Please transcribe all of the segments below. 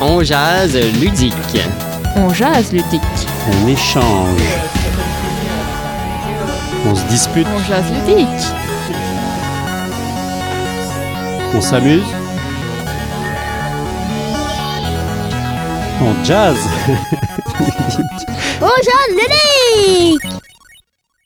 On jase ludique. On jase ludique. On échange. On se dispute. On jase ludique. On s'amuse. On jazz. On jase ludique.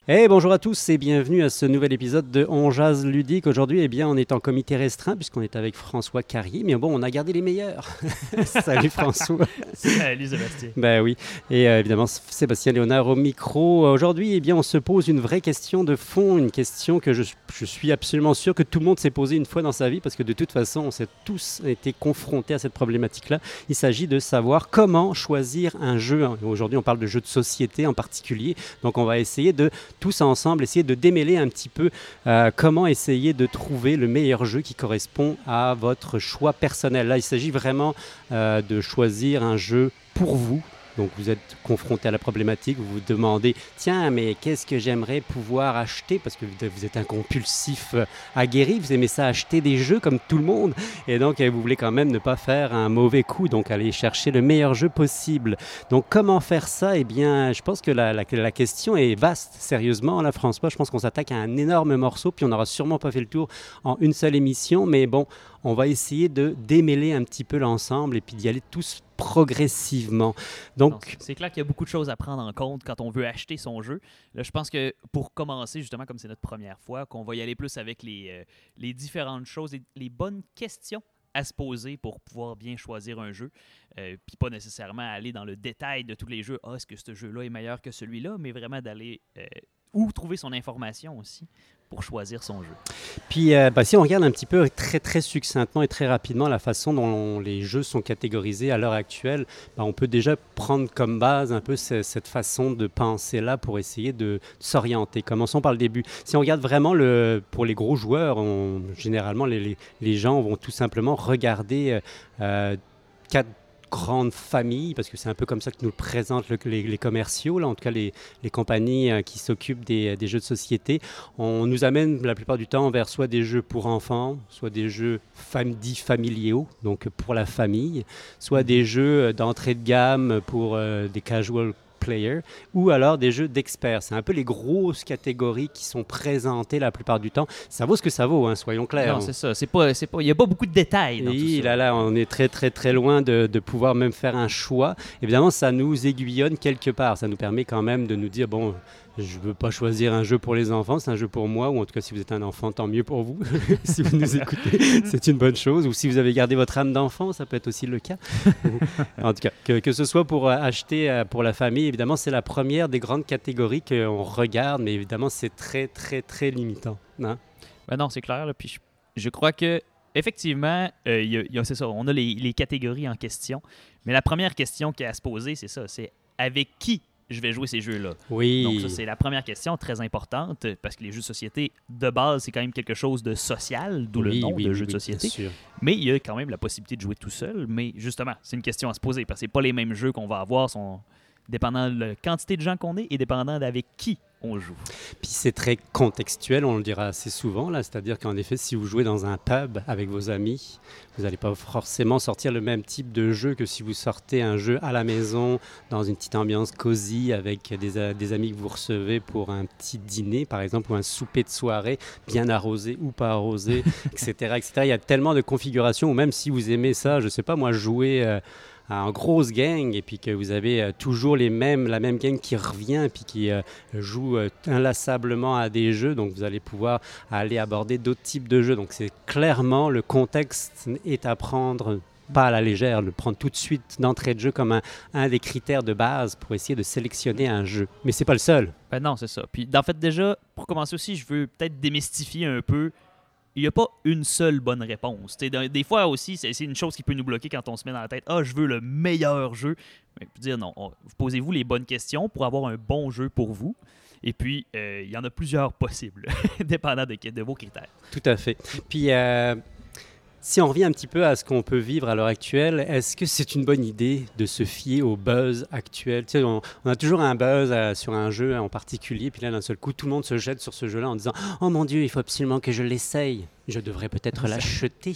Hey, bonjour à tous et bienvenue à ce nouvel épisode de On Jazz Ludique. Aujourd'hui, eh bien, on est en comité restreint puisqu'on est avec François Carrier. Mais bon, on a gardé les meilleurs. Salut François. Salut Sébastien. Ben oui. Et euh, évidemment, Sébastien Léonard au micro. Aujourd'hui, eh bien, on se pose une vraie question de fond, une question que je, je suis absolument sûr que tout le monde s'est posée une fois dans sa vie parce que de toute façon, on s'est tous été confrontés à cette problématique-là. Il s'agit de savoir comment choisir un jeu. Aujourd'hui, on parle de jeux de société en particulier. Donc, on va essayer de tous ensemble essayer de démêler un petit peu euh, comment essayer de trouver le meilleur jeu qui correspond à votre choix personnel. Là, il s'agit vraiment euh, de choisir un jeu pour vous, donc vous êtes confronté à la problématique, vous vous demandez, tiens, mais qu'est-ce que j'aimerais pouvoir acheter? Parce que vous êtes un compulsif euh, aguerri, vous aimez ça acheter des jeux comme tout le monde, et donc vous voulez quand même ne pas faire un mauvais coup, donc aller chercher le meilleur jeu possible. Donc comment faire ça? Eh bien, je pense que la, la, la question est vaste, sérieusement, là François, je pense qu'on s'attaque à un énorme morceau, puis on n'aura sûrement pas fait le tour en une seule émission, mais bon, on va essayer de démêler un petit peu l'ensemble et puis d'y aller tous progressivement. Donc, c'est clair qu'il y a beaucoup de choses à prendre en compte quand on veut acheter son jeu. Là, je pense que pour commencer, justement, comme c'est notre première fois, qu'on va y aller plus avec les, euh, les différentes choses, les, les, bonnes questions à se poser pour pouvoir bien choisir un jeu, euh, puis pas nécessairement aller dans le détail de tous les jeux. Ah, est-ce que ce jeu-là est meilleur que celui-là, mais vraiment d'aller euh, où trouver son information aussi pour choisir son jeu. Puis, euh, bah, si on regarde un petit peu très très succinctement et très rapidement la façon dont les jeux sont catégorisés à l'heure actuelle, bah, on peut déjà prendre comme base un peu cette façon de penser là pour essayer de, s'orienter. Commençons par le début. Si on regarde vraiment le, pour les gros joueurs, généralement les, gens vont tout simplement regarder euh, quatre grande famille, parce que c'est un peu comme ça que nous le présentent le, les, commerciaux, là, en tout cas les, les compagnies euh, qui s'occupent des, des, jeux de société. On nous amène la plupart du temps vers soit des jeux pour enfants, soit des jeux fam dits familiaux, donc pour la famille, soit des jeux d'entrée de gamme pour euh, des casual player ou alors des jeux d'experts. C'est un peu les grosses catégories qui sont présentées la plupart du temps. Ça vaut ce que ça vaut, hein, soyons clairs. Non, c'est ça. C'est pas, c'est pas, il n'y a pas beaucoup de détails. Dans oui, tout là, là, on est très, très, très loin de, de, pouvoir même faire un choix. Évidemment, ça nous aiguillonne quelque part. Ça nous permet quand même de nous dire, bon, je ne veux pas choisir un jeu pour les enfants, c'est un jeu pour moi, ou en tout cas si vous êtes un enfant, tant mieux pour vous. si vous nous écoutez, c'est une bonne chose. Ou si vous avez gardé votre âme d'enfant, ça peut être aussi le cas. en tout cas, que, que, ce soit pour acheter pour la famille, évidemment, c'est la première des grandes catégories qu'on regarde, mais évidemment, c'est très, très, très limitant. Hein? Ben non, c'est clair. Là, puis je, je, crois que effectivement, euh, y a, y a, c'est ça, on a les, les catégories en question. Mais la première question qui est à se poser, c'est ça, c'est avec qui je vais jouer ces jeux-là. Oui. Donc, ça, c'est la première question, très importante, parce que les jeux de société, de base, c'est quand même quelque chose de social, d'où oui, le nom oui, de oui, jeu de société. Mais il y a quand même la possibilité de jouer tout seul. Mais justement, c'est une question à se poser, parce que c'est pas les mêmes jeux qu'on va avoir, sont dépendant de la quantité de gens qu'on est et dépendant d'avec qui on joue. Puis c'est très contextuel, on le dira assez souvent, là, c'est-à-dire qu'en effet, si vous jouez dans un pub avec vos amis, vous n'allez pas forcément sortir le même type de jeu que si vous sortez un jeu à la maison, dans une petite ambiance cosy, avec des, amis que vous recevez pour un petit dîner, par exemple, ou un souper de soirée, bien arrosé ou pas arrosé, etc., etc. Il y a tellement de configurations, ou même si vous aimez ça, je sais pas, moi, jouer... Euh, en grosse gang et puis que vous avez euh, toujours les mêmes, la même gang qui revient puis qui euh, joue euh, inlassablement à des jeux. Donc vous allez pouvoir aller aborder d'autres types de jeux. Donc c'est clairement le contexte est à prendre pas à la légère, le prendre tout de suite d'entrée de jeu comme un, des critères de base pour essayer de sélectionner un jeu. Mais c'est pas le seul. Ben non, c'est ça. Puis en fait déjà, pour commencer aussi, je veux peut-être démystifier un peu il n'y a pas une seule bonne réponse. Des fois aussi, c'est une chose qui peut nous bloquer quand on se met dans la tête Ah, je veux le meilleur jeu. Mais dire non, posez-vous les bonnes questions pour avoir un bon jeu pour vous. Et puis, euh, il y en a plusieurs possibles, dépendant de, de, vos critères. Tout à fait. Puis, euh, Si on revient un petit peu à ce qu'on peut vivre à l'heure actuelle, est-ce que c'est une bonne idée de se fier au buzz actuel? Tu sais, on, on a toujours un buzz euh, sur un jeu en particulier, puis là, d'un seul coup, tout le monde se jette sur ce jeu-là en disant Oh mon Dieu, il faut absolument que je l'essaye. Je devrais peut-être l'acheter.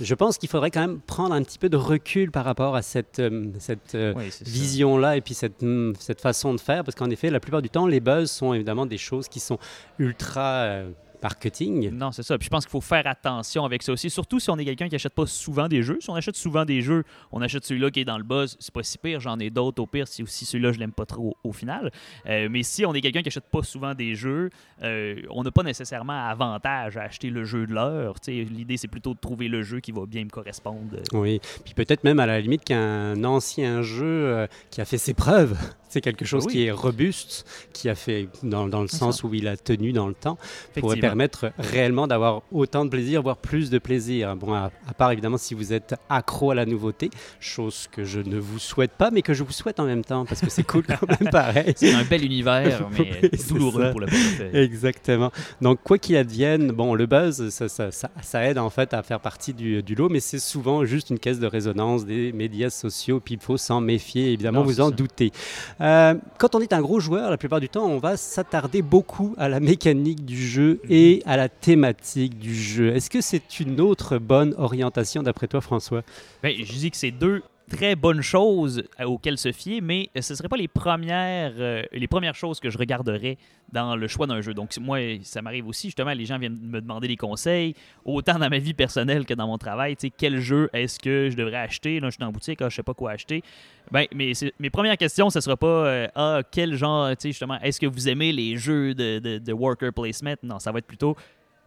Je pense qu'il faudrait quand même prendre un petit peu de recul par rapport à cette, euh, cette euh, Oui, vision-là et puis cette, mm, cette façon de faire, parce qu'en effet, la plupart du temps, les buzz sont évidemment des choses qui sont ultra euh, marketing. Non, c'est ça. Puis je pense qu'il faut faire attention avec ça aussi, surtout si on est quelqu'un qui achète pas souvent des jeux. Si on achète souvent des jeux, on achète celui-là qui est dans le buzz, c'est pas si pire. J'en ai d'autres au pire si aussi celui-là je l'aime pas trop au final. Euh, mais si on est quelqu'un qui achète pas souvent des jeux, euh, on n'a pas nécessairement avantage à acheter le jeu de l'heure. L'idée c'est plutôt de trouver le jeu qui va bien me correspondre. Oui, puis peut-être même à la limite qu'un ancien jeu euh, qui a fait ses preuves, c'est quelque chose Oui. qui est robuste, qui a fait dans, dans le sens où il a tenu dans le temps, pourrait permettre réellement d'avoir autant de plaisir, voire plus de plaisir. Bon, à, à part évidemment si vous êtes accro à la nouveauté, chose que je ne vous souhaite pas, mais que je vous souhaite en même temps, parce que c'est cool quand même pareil. C'est un bel univers, mais Oui, douloureux pour le portefeuille. Exactement. Donc, quoi qu'il advienne, bon, le buzz, ça, ça- ça- ça aide en fait à faire partie du, du lot, mais c'est souvent juste une caisse de résonance des médias sociaux, puis il faut s'en méfier, évidemment, Non, vous en doutez. Euh, quand on est un gros joueur, la plupart du temps, on va s'attarder beaucoup à la mécanique du jeu Mhm. et à la thématique du jeu. Est-ce que c'est une autre bonne orientation d'après toi, François? Ben, je dis que c'est deux très bonnes choses auxquelles se fier, mais euh, ce ne seraient pas les premières, euh, les premières choses que je regarderais dans le choix d'un jeu. Donc, moi, ça m'arrive aussi, justement, les gens viennent me demander des conseils, autant dans ma vie personnelle que dans mon travail. Tu sais, quel jeu est-ce que je devrais acheter? Là, je suis la boutique, ah, je sais pas quoi acheter. Ben, mais mes premières questions, ce ne sera pas euh, Ah, quel genre, tu sais, justement, est-ce que vous aimez les jeux de, de- de worker placement? Non, ça va être plutôt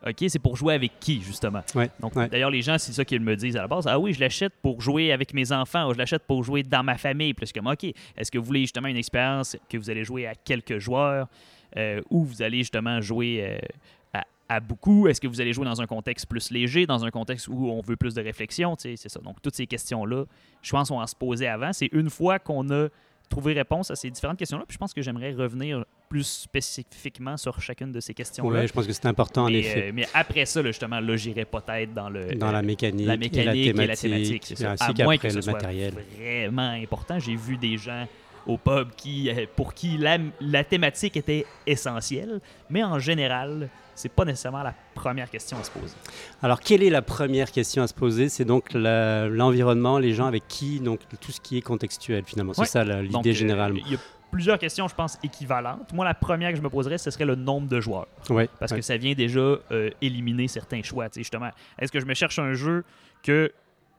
OK, c'est pour jouer avec qui, justement? Ouais, Donc, ouais. d'ailleurs, les gens, c'est ça qu'ils me disent à la base. Ah oui, je l'achète pour jouer avec mes enfants ou je l'achète pour jouer dans ma famille. Suis comme, OK, est-ce que vous voulez justement une expérience que vous allez jouer à quelques joueurs euh, ou vous allez justement jouer euh, à, à beaucoup? Est-ce que vous allez jouer dans un contexte plus léger, dans un contexte où on veut plus de réflexion? C'est ça. Donc, toutes ces questions-là, je pense, on va se poser avant. C'est une fois qu'on a trouvé réponse à ces différentes questions-là. Puis je pense que j'aimerais revenir plus spécifiquement sur chacune de ces questions-là. Ouais, je pense que c'est important en mais, effet. euh, mais après ça, là, justement, là, j'irais peut-être dans le dans la mécanique, la mécanique et et la thématique, ça. ainsi À moins que ce le soit matériel. vraiment important. J'ai vu des gens au pub qui, euh, pour qui la, la thématique était essentielle, mais en général, c'est pas nécessairement la première question à se poser. Alors, quelle est la première question à se poser? C'est donc l'environnement, les gens avec qui, donc tout ce qui est contextuel finalement. Ouais. C'est ça l'idée euh, généralement. Il y a plusieurs questions, je pense, équivalentes. Moi, la première que je me poserais, ce serait le nombre de joueurs. Ouais, Parce ouais. que ça vient déjà euh, éliminer certains choix. Tu sais, justement, est-ce que je me cherche un jeu que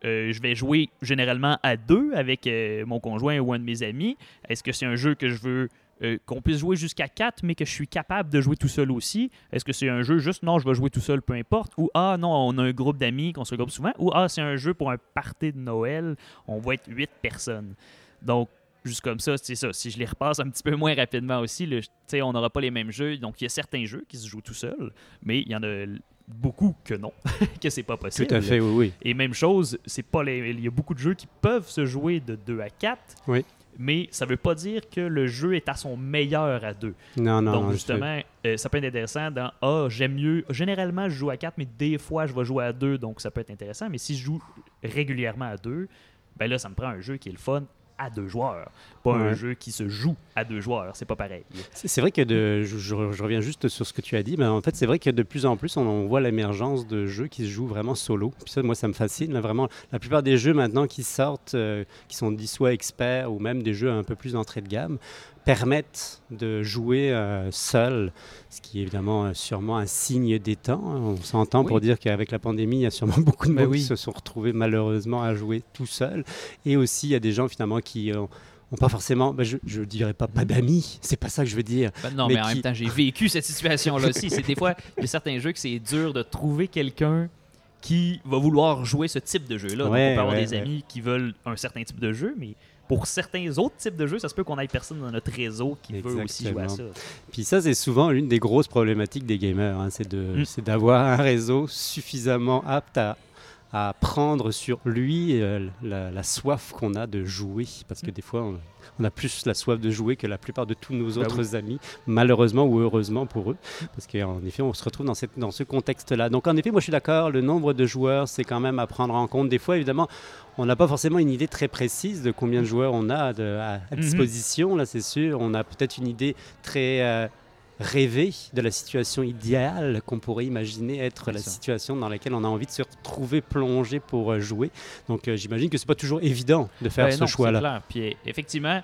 euh, je vais jouer généralement à deux avec euh, mon conjoint ou un de mes amis? Est-ce que c'est un jeu que je veux euh, qu'on puisse jouer jusqu'à quatre, mais que je suis capable de jouer tout seul aussi? Est-ce que c'est un jeu juste non, je vais jouer tout seul, peu importe? Ou ah non, on a un groupe d'amis qu'on se regroupe souvent? Ou ah, c'est un jeu pour un party de Noël, on va être huit personnes. Donc, juste comme ça, c'est ça. Si je les repasse un petit peu moins rapidement aussi, le- on n'aura pas les mêmes jeux. Donc, il y a certains jeux qui se jouent tout seuls, mais il y en a beaucoup que non, que c'est pas possible. Tout à fait, oui, oui. Et même chose, c'est pas les... il y a beaucoup de jeux qui peuvent se jouer de 2 à 4, Oui. mais ça veut pas dire que le jeu est à son meilleur à 2. Non, non, Donc, non, justement, euh, ça peut être intéressant dans Ah, j'aime mieux. Généralement, je joue à 4, mais des fois, je vais jouer à 2, donc ça peut être intéressant. Mais si je joue régulièrement à 2, ben là, ça me prend un jeu qui est le fun à deux joueurs, pas un jeu qui se joue à deux joueurs. C'est pas pareil. C'est vrai que de, je, je- je reviens juste sur ce que tu as dit, mais en fait, c'est vrai que de plus en plus, on, on voit l'émergence de jeux qui se jouent vraiment solo. Puis ça, moi, ça me fascine. là, vraiment, la plupart des jeux maintenant qui sortent, euh, qui sont dits soit experts ou même des jeux un peu plus d'entrée de gamme, permettent de jouer euh, seul, ce qui est évidemment euh, sûrement un signe des temps. hein. On s'entend pour dire qu'avec la pandémie, il y a sûrement beaucoup de monde oui. qui se sont retrouvés malheureusement à jouer tout seul. Et aussi, il y a des gens finalement qui ont ont pas forcément, je, je dirais pas pas d'amis, c'est pas ça que je veux dire. Ben non, Mais mais, en qui- même temps, j'ai vécu cette situation-là aussi. C'est des fois, il y a certains jeux que c'est dur de trouver quelqu'un qui va vouloir jouer ce type de jeu-là. Ouais, on peut avoir ouais, des ouais. amis qui veulent un certain type de jeu, mais pour certains autres types de jeux, ça se peut qu'on ait personne dans notre réseau qui veut aussi jouer à ça. Puis ça, c'est souvent l'une des grosses problématiques des gamers, hein, c'est de- Mm. c'est d'avoir un réseau suffisamment apte à, à prendre sur lui euh, la, la soif qu'on a de jouer. Parce que des fois, on, on a plus la soif de jouer que la plupart de tous nos Bah autres amis, malheureusement ou heureusement pour eux. Parce qu'en effet, on se retrouve dans, cette, dans ce contexte-là. Donc en effet, moi je suis d'accord, le nombre de joueurs, c'est quand même à prendre en compte. Des fois, évidemment, on n'a pas forcément une idée très précise de combien de joueurs on a de- à, à Mhm. disposition, là c'est sûr. On a peut-être une idée très... euh, rêvée de la situation idéale qu'on pourrait imaginer être la situation dans laquelle on a envie de se retrouver plongé pour euh, jouer. Donc euh, j'imagine que c'est pas toujours évident de faire ce choix-là. Puis euh, effectivement,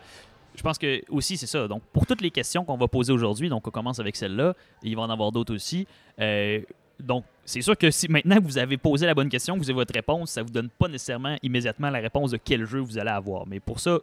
je pense que aussi c'est ça. Donc pour toutes les questions qu'on va poser aujourd'hui, donc on commence avec celle-là, et il va en avoir d'autres aussi. Euh, donc c'est sûr que si maintenant vous avez posé la bonne question, que vous avez votre réponse, ça vous donne pas nécessairement immédiatement la réponse de quel jeu vous allez avoir. Mais pour ça,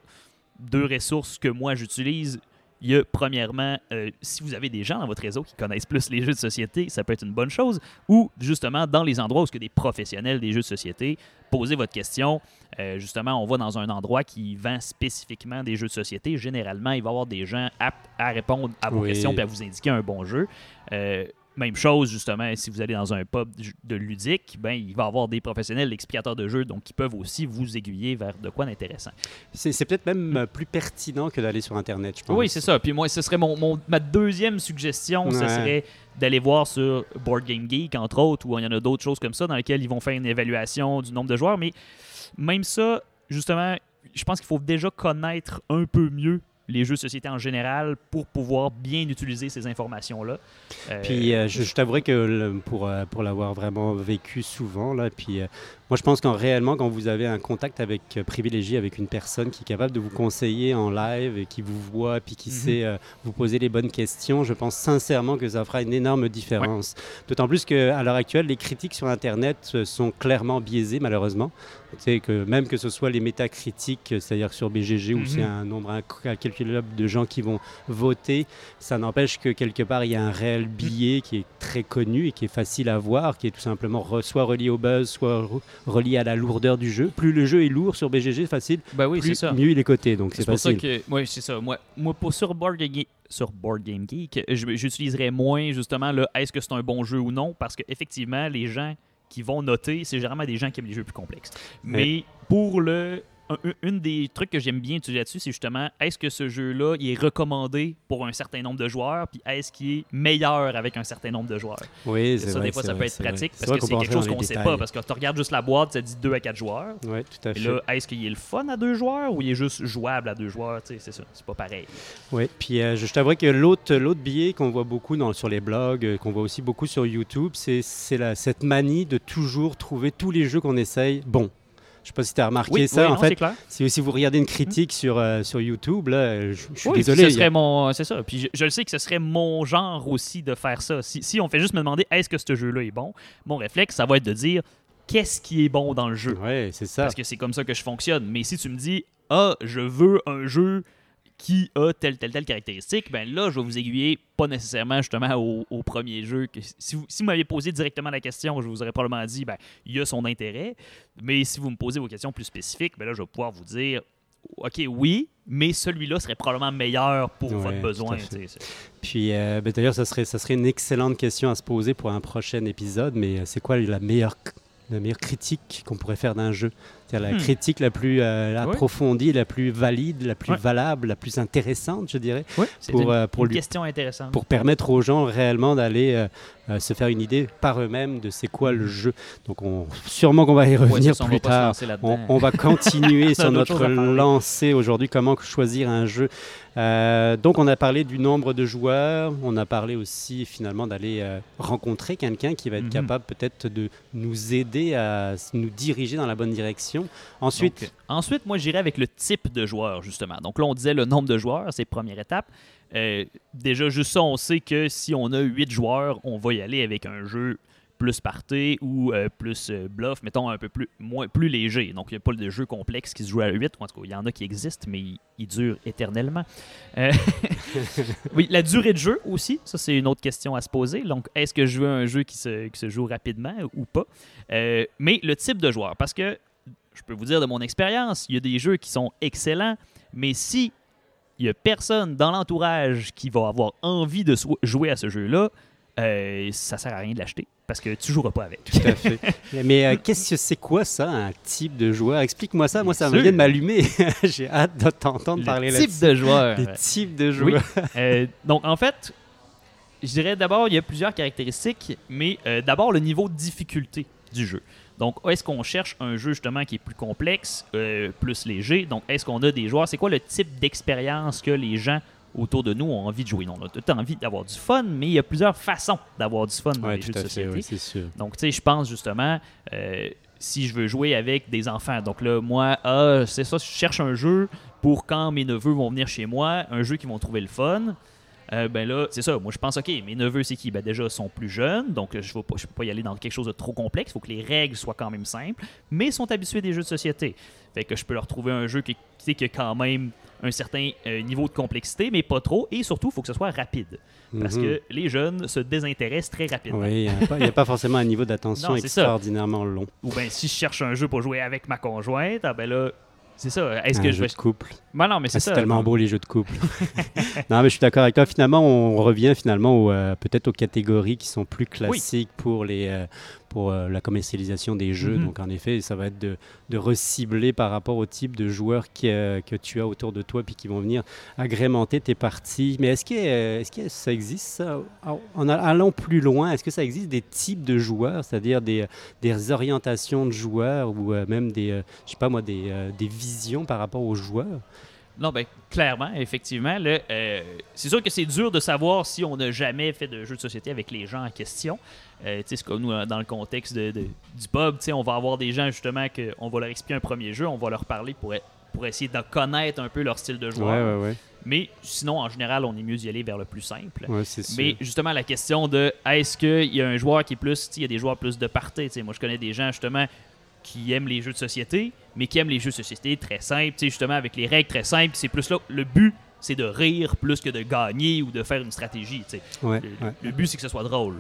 deux ressources que moi j'utilise. Il y a premièrement, euh, si vous avez des gens dans votre réseau qui connaissent plus les jeux de société, ça peut être une bonne chose. Ou justement, dans les endroits où y a des professionnels des jeux de société, posez votre question. Euh, justement, on va dans un endroit qui vend spécifiquement des jeux de société. Généralement, il va y avoir des gens aptes à répondre à vos Oui. questions et à vous indiquer un bon jeu. Euh, même chose, justement, si vous allez dans un pub de ludique, ben, il va y avoir des professionnels, explicateurs de jeux, donc qui peuvent aussi vous aiguiller vers de quoi d'intéressant. C'est peut-être même euh, plus pertinent que d'aller sur Internet, je pense. Oui, c'est ça. Puis moi, ce serait mon, mon- ma deuxième suggestion, ce Ouais. serait d'aller voir sur Board Game Geek, entre autres, où il y en a d'autres choses comme ça dans lesquelles ils vont faire une évaluation du nombre de joueurs. Mais même ça, justement, je pense qu'il faut déjà connaître un peu mieux les jeux de société en général pour pouvoir bien utiliser ces informations-là. Puis euh, je, je t'avouerai que pour, euh, pour l'avoir vraiment vécu souvent, là, puis euh, moi je pense qu'en réellement, quand vous avez un contact avec, euh, privilégié avec une personne qui est capable de vous conseiller en live et qui vous voit, puis qui Mhm. sait euh, vous poser les bonnes questions, je pense sincèrement que ça fera une énorme différence. D'autant plus qu'à l'heure actuelle, les critiques sur Internet euh, sont clairement biaisées, malheureusement. Sais, que même que ce soit les métacritiques, c'est-à-dire sur BGG, où Mhm. c'est un nombre incalculable de gens qui vont voter, ça n'empêche que quelque part, il y a un réel billet qui est très connu et qui est facile à voir, qui est tout simplement soit relié au buzz, soit relié à la lourdeur du jeu. Plus le jeu est lourd sur BGG, facile, ben oui, c'est plus ça. mieux il est coté. Donc c'est C'est pour ça facile. que. C'est ça. Moi, moi pour, sur, Board Game, sur Board Game Geek, j'utiliserais moins justement le est-ce que c'est un bon jeu ou non parce qu'effectivement, les gens qui vont noter, c'est généralement des gens qui aiment les jeux plus complexes. Mais pour le. Un- un- une des trucs que j'aime bien utiliser là-dessus, c'est justement est-ce que ce jeu-là il est recommandé pour un certain nombre de joueurs, puis est-ce qu'il est meilleur avec un certain nombre de joueurs? Oui, Ça, c'est vrai. des fois, ça vrai, peut être vrai. pratique parce que c'est quelque chose qu'on les sait pas. Parce que tu regardes juste la boîte, ça dit 2 à 4 joueurs. Oui, tout à Et fait. là, est-ce qu'il est le fun à deux joueurs ou il est juste jouable à deux joueurs? C'est ça, c'est pas pareil. Oui, puis euh, je t'avouerai que l'autre, biais qu'on voit beaucoup dans, sur les blogs, euh, qu'on voit aussi beaucoup sur YouTube, c'est, cette manie de toujours trouver tous les jeux qu'on essaye bons. Je sais pas si tu as remarqué Oui, ça. oui, en non, fait, si, si vous regardez une critique sur, euh, sur YouTube, là, je, je suis Oui, désolé. A- c'est ça. Puis je, je le sais que ce serait mon genre aussi de faire ça. Si, si on fait juste me demander est-ce que ce jeu-là est bon, mon réflexe, ça va être de dire qu'est-ce qui est bon dans le jeu? Ouais, c'est ça. Parce que c'est comme ça que je fonctionne. Mais si tu me dis ah, je veux un jeu qui a telle, telle, telle caractéristique, ben là, je vais vous aiguiller pas nécessairement justement au, au premier jeu. Que, si vous, si vous m'aviez posé directement la question, je vous aurais probablement dit, ben, il y a son intérêt. Mais si vous me posez vos questions plus spécifiques, ben là, je vais pouvoir vous dire, OK, oui, mais celui-là serait probablement meilleur pour Ouais, votre besoin. Puis euh, ben, d'ailleurs, ça serait, ça serait une excellente question à se poser pour un prochain épisode, mais euh, c'est quoi la meilleure, la meilleure critique qu'on pourrait faire d'un jeu? La Hmm. critique la plus euh, Ouais. approfondie, la plus valide, la plus Ouais. valable, la plus intéressante, je dirais, c'est pour, une, euh, pour une lui question intéressante. pour permettre aux gens réellement d'aller euh, se faire une idée par eux-mêmes de c'est quoi le jeu. Donc on, sûrement qu'on va y Ouais, revenir ça, plus tard. On, va continuer sur notre lancée aujourd'hui, comment choisir un jeu. Euh, donc on a parlé du nombre de joueurs, on a parlé aussi finalement d'aller euh, rencontrer quelqu'un qui va être Mhm. capable peut-être de nous aider à nous diriger dans la bonne direction. Ensuite, Donc, ensuite, moi, j'irais avec le type de joueur, justement. Donc là, on disait le nombre de joueurs, c'est première étape. Euh, déjà, juste ça, on sait que si on a 8 joueurs, on va y aller avec un jeu plus party ou euh, plus euh, bluff, mettons un peu plus, moins, plus léger. Donc, il n'y a pas de jeu complexe qui se joue à 8. En tout cas, il y en a qui existent, mais ils, durent éternellement. Oui, la durée de jeu aussi, ça, c'est une autre question à se poser. Donc, est-ce que je veux un jeu qui se, qui se joue rapidement ou pas? Mais le type de joueur, parce que je peux vous dire de mon expérience, il y a des jeux qui sont excellents, mais si il y a personne dans l'entourage qui va avoir envie de jouer à ce jeu-là, euh, ça sert à rien de l'acheter parce que tu joueras pas avec. Tout à fait. Mais euh, qu'est-ce que c'est quoi ça, un type de joueur? Explique-moi ça. Moi, ça me vient de m'allumer. J'ai hâte de t'entendre Le parler type là-dessus. de joueur. Les types de Oui. joueurs. Euh, donc, en fait, je dirais d'abord, il y a plusieurs caractéristiques, mais euh, d'abord le niveau de difficulté du jeu. Donc, est-ce qu'on cherche un jeu justement qui est plus complexe, euh, plus léger? Donc, est-ce qu'on a des joueurs? C'est quoi le type d'expérience que les gens autour de nous ont envie de jouer? On a tout envie d'avoir du fun, mais il y a plusieurs façons d'avoir du fun dans Ouais, les jeux de fait, société. oui, sûr. Donc, tu sais, je pense justement, euh, si je veux jouer avec des enfants, donc là, moi, ah, c'est ça, je cherche un jeu pour quand mes neveux vont venir chez moi, un jeu qu'ils vont trouver le fun. Euh, ben là, c'est ça. Moi, je pense, OK, mes neveux, c'est qui? Ben déjà, sont plus jeunes, donc euh, je ne peux, pas- y aller dans quelque chose de trop complexe. Il faut que les règles soient quand même simples, mais ils sont habitués des jeux de société. Fait que je peux leur trouver un jeu qui, tu sais, qui a quand même un certain euh, niveau de complexité, mais pas trop. Et surtout, il faut que ce soit rapide. Parce Mhm. que les jeunes se désintéressent très rapidement. Oui, il n'y a, pas- a forcément un niveau d'attention ça. extraordinairement long. Ou bien si je cherche un jeu pour jouer avec ma conjointe, ah ben là, c'est ça. Est-ce un que jeu je vais. de couple. Non, mais c'est Ah, ça. tellement beau les jeux de couple. non, mais je suis d'accord avec toi. Finalement, on revient finalement euh, peut-être aux catégories qui sont plus classiques pour les euh, pour euh, la commercialisation des jeux. Mhm. Donc en effet, ça va être de, de recibler par rapport au type de joueurs qui, euh, que tu as autour de toi puis qui vont venir agrémenter tes parties. Mais est-ce que, euh, est-ce que ça existe ça En allant plus loin, est-ce que ça existe des types de joueurs, c'est-à-dire des, des orientations de joueurs ou même des, je sais pas moi, des, des visions par rapport aux joueurs? Non, ben clairement, effectivement. là, euh, c'est sûr que c'est dur de savoir si on n'a jamais fait de jeu de société avec les gens en question. Euh, tu sais, c'est comme nous, euh, dans le contexte de- de- du pub, tu sais, on va avoir des gens justement qu'on va leur expliquer un premier jeu, on va leur parler pour, pour essayer de connaître un peu leur style de joueur. Ouais, ouais, ouais. Mais sinon, en général, on est mieux d'y aller vers le plus simple. Ouais, c'est sûr. Mais justement, la question de est-ce qu'il y a un joueur qui est plus. tu sais, Il y a des joueurs plus de sais. Moi, je connais des gens justement qui aiment les jeux de société, mais qui aiment les jeux de société très simples, tu sais, justement avec les règles très simples. C'est plus là, le but, c'est de rire plus que de gagner ou de faire une stratégie. tu sais. Ouais, Le, ouais. le but, c'est que ce soit drôle.